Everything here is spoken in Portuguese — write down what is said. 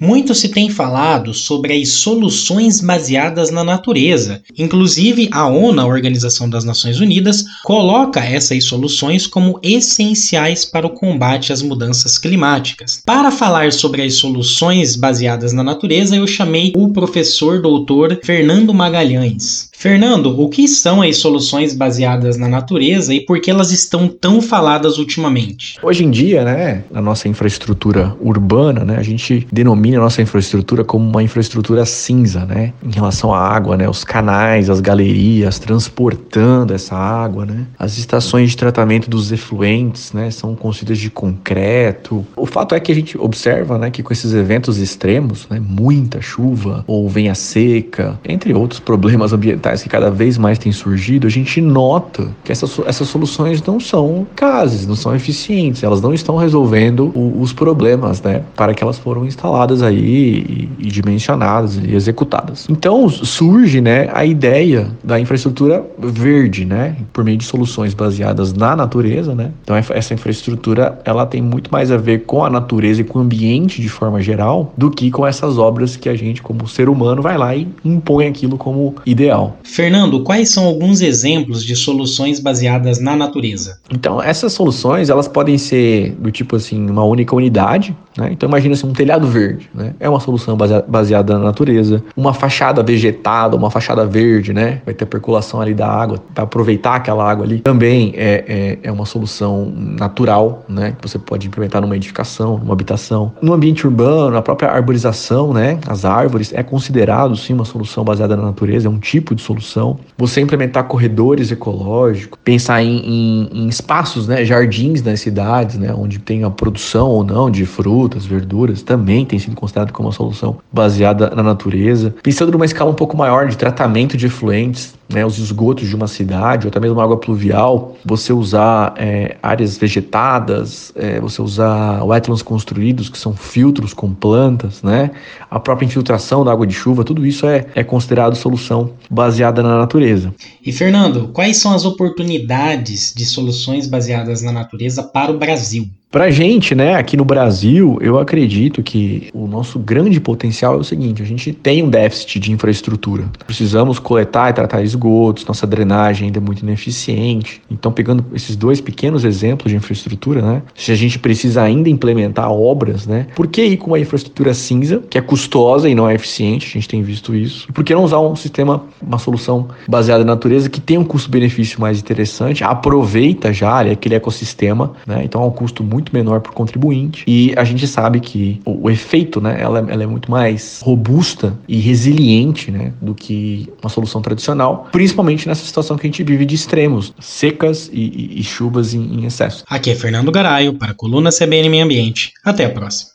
Muito se tem falado sobre as soluções baseadas na natureza. Inclusive, a ONU, a Organização das Nações Unidas, coloca essas soluções como essenciais para o combate às mudanças climáticas. Para falar sobre as soluções baseadas na natureza, eu chamei o professor doutor Fernando Magalhães. Fernando, o que são as soluções baseadas na natureza e por que elas estão tão faladas ultimamente? Hoje em dia, né, a nossa infraestrutura urbana, né, a gente denomina a nossa infraestrutura como uma infraestrutura cinza, né, em relação à água, né, os canais, as galerias transportando essa água, né, as estações de tratamento dos efluentes, né, são construídas de concreto. O fato é que a gente observa, né, que com esses eventos extremos, né, muita chuva ou venha seca, entre outros problemas ambientais que cada vez mais têm surgido, a gente nota que essas, essas soluções não são eficazes, não são eficientes, elas não estão resolvendo o, os problemas, né, para que elas foram instaladas aí e, e dimensionadas e executadas. Então surge, né, a ideia da infraestrutura verde, né, por meio de soluções baseadas na natureza, né. Então essa infraestrutura ela tem muito mais a ver com a natureza e com o ambiente de forma geral do que com essas obras que a gente como ser humano vai lá e impõe aquilo como ideal. Fernando, quais são alguns exemplos de soluções baseadas na natureza? Então, essas soluções, elas podem ser do tipo assim, uma única unidade, né? Então imagina assim, um telhado verde, né? É uma solução baseada na natureza. Uma fachada vegetada, uma fachada verde, né? Vai ter percolação ali da água, para aproveitar aquela água ali. Também é, é, é uma solução natural, né? Que você pode implementar numa edificação, numa habitação. No ambiente urbano, a própria arborização, né? As árvores é considerado sim uma solução baseada na natureza, é um tipo de solução. Você implementar corredores ecológicos, pensar em, em, em espaços, né? Jardins nas cidades, né? Onde tem a produção ou não de frutas, verduras, também tem sido considerado como uma solução baseada na natureza. Pensando numa escala um pouco maior de tratamento de efluentes, né, os esgotos de uma cidade, ou até mesmo água pluvial, você usar é, áreas vegetadas, é, você usar wetlands construídos, que são filtros com plantas, né, a própria infiltração da água de chuva, tudo isso é, é considerado solução baseada na natureza. E Fernando, quais são as oportunidades de soluções baseadas na natureza para o Brasil? Pra gente, né, aqui no Brasil, eu acredito que o nosso grande potencial é o seguinte: a gente tem um déficit de infraestrutura. Precisamos coletar e tratar esgotos, nossa drenagem ainda é muito ineficiente. Então, pegando esses dois pequenos exemplos de infraestrutura, né, se a gente precisa ainda implementar obras, né, por que ir com uma infraestrutura cinza, que é custosa e não é eficiente? A gente tem visto isso. E por que não usar um sistema, uma solução baseada na natureza que tem um custo-benefício mais interessante, aproveita já aquele ecossistema, né, então é um custo muito muito menor para o contribuinte. E a gente sabe que o, o efeito, né, ela, ela, é muito mais robusta e resiliente, né, do que uma solução tradicional, principalmente nessa situação que a gente vive de extremos, secas e, e, e chuvas em, em excesso. Aqui é Fernando Garaio para a coluna CBN Meio Ambiente. Até a próxima.